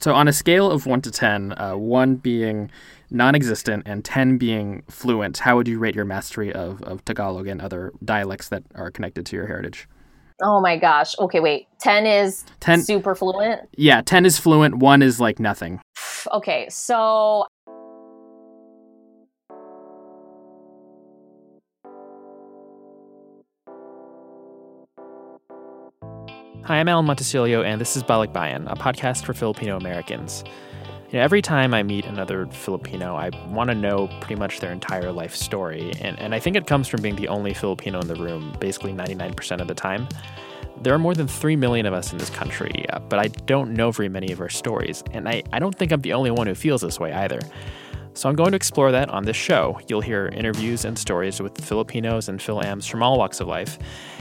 So, on a scale of 1 to 10, uh, 1 being non existent and 10 being fluent, how would you rate your mastery of, of Tagalog and other dialects that are connected to your heritage? Oh my gosh. Okay, wait. 10 is 10, super fluent? Yeah, 10 is fluent, 1 is like nothing. Okay, so Hi, I'm Alan Montecillo, and this is Balikbayan, a podcast for Filipino Americans. You know, every time I meet another Filipino, I want to know pretty much their entire life story, and, and I think it comes from being the only Filipino in the room, basically 99% of the time. There are more than 3 million of us in this country, uh, but I don't know very many of our stories, and I, I don't think I'm the only one who feels this way either. So I'm going to explore that on this show. You'll hear interviews and stories with Filipinos and Fil-Ams from all walks of life,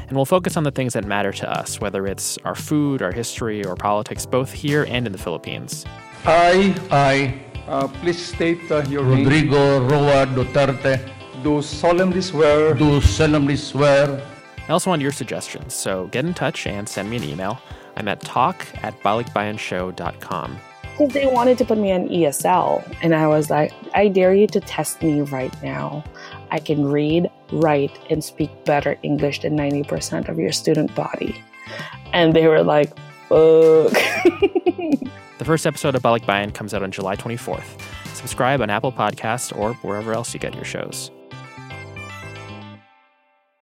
and we'll focus on the things that matter to us, whether it's our food, our history, or politics, both here and in the Philippines. I, I, uh, please state uh, your Rodrigo name. Roa Duterte, do solemnly swear, do solemnly swear. I also want your suggestions, so get in touch and send me an email. I'm at talk at balikbayanshow.com because they wanted to put me on ESL. And I was like, I dare you to test me right now. I can read, write, and speak better English than 90% of your student body. And they were like, fuck. the first episode of Balikbayan comes out on July 24th. Subscribe on Apple Podcasts or wherever else you get your shows.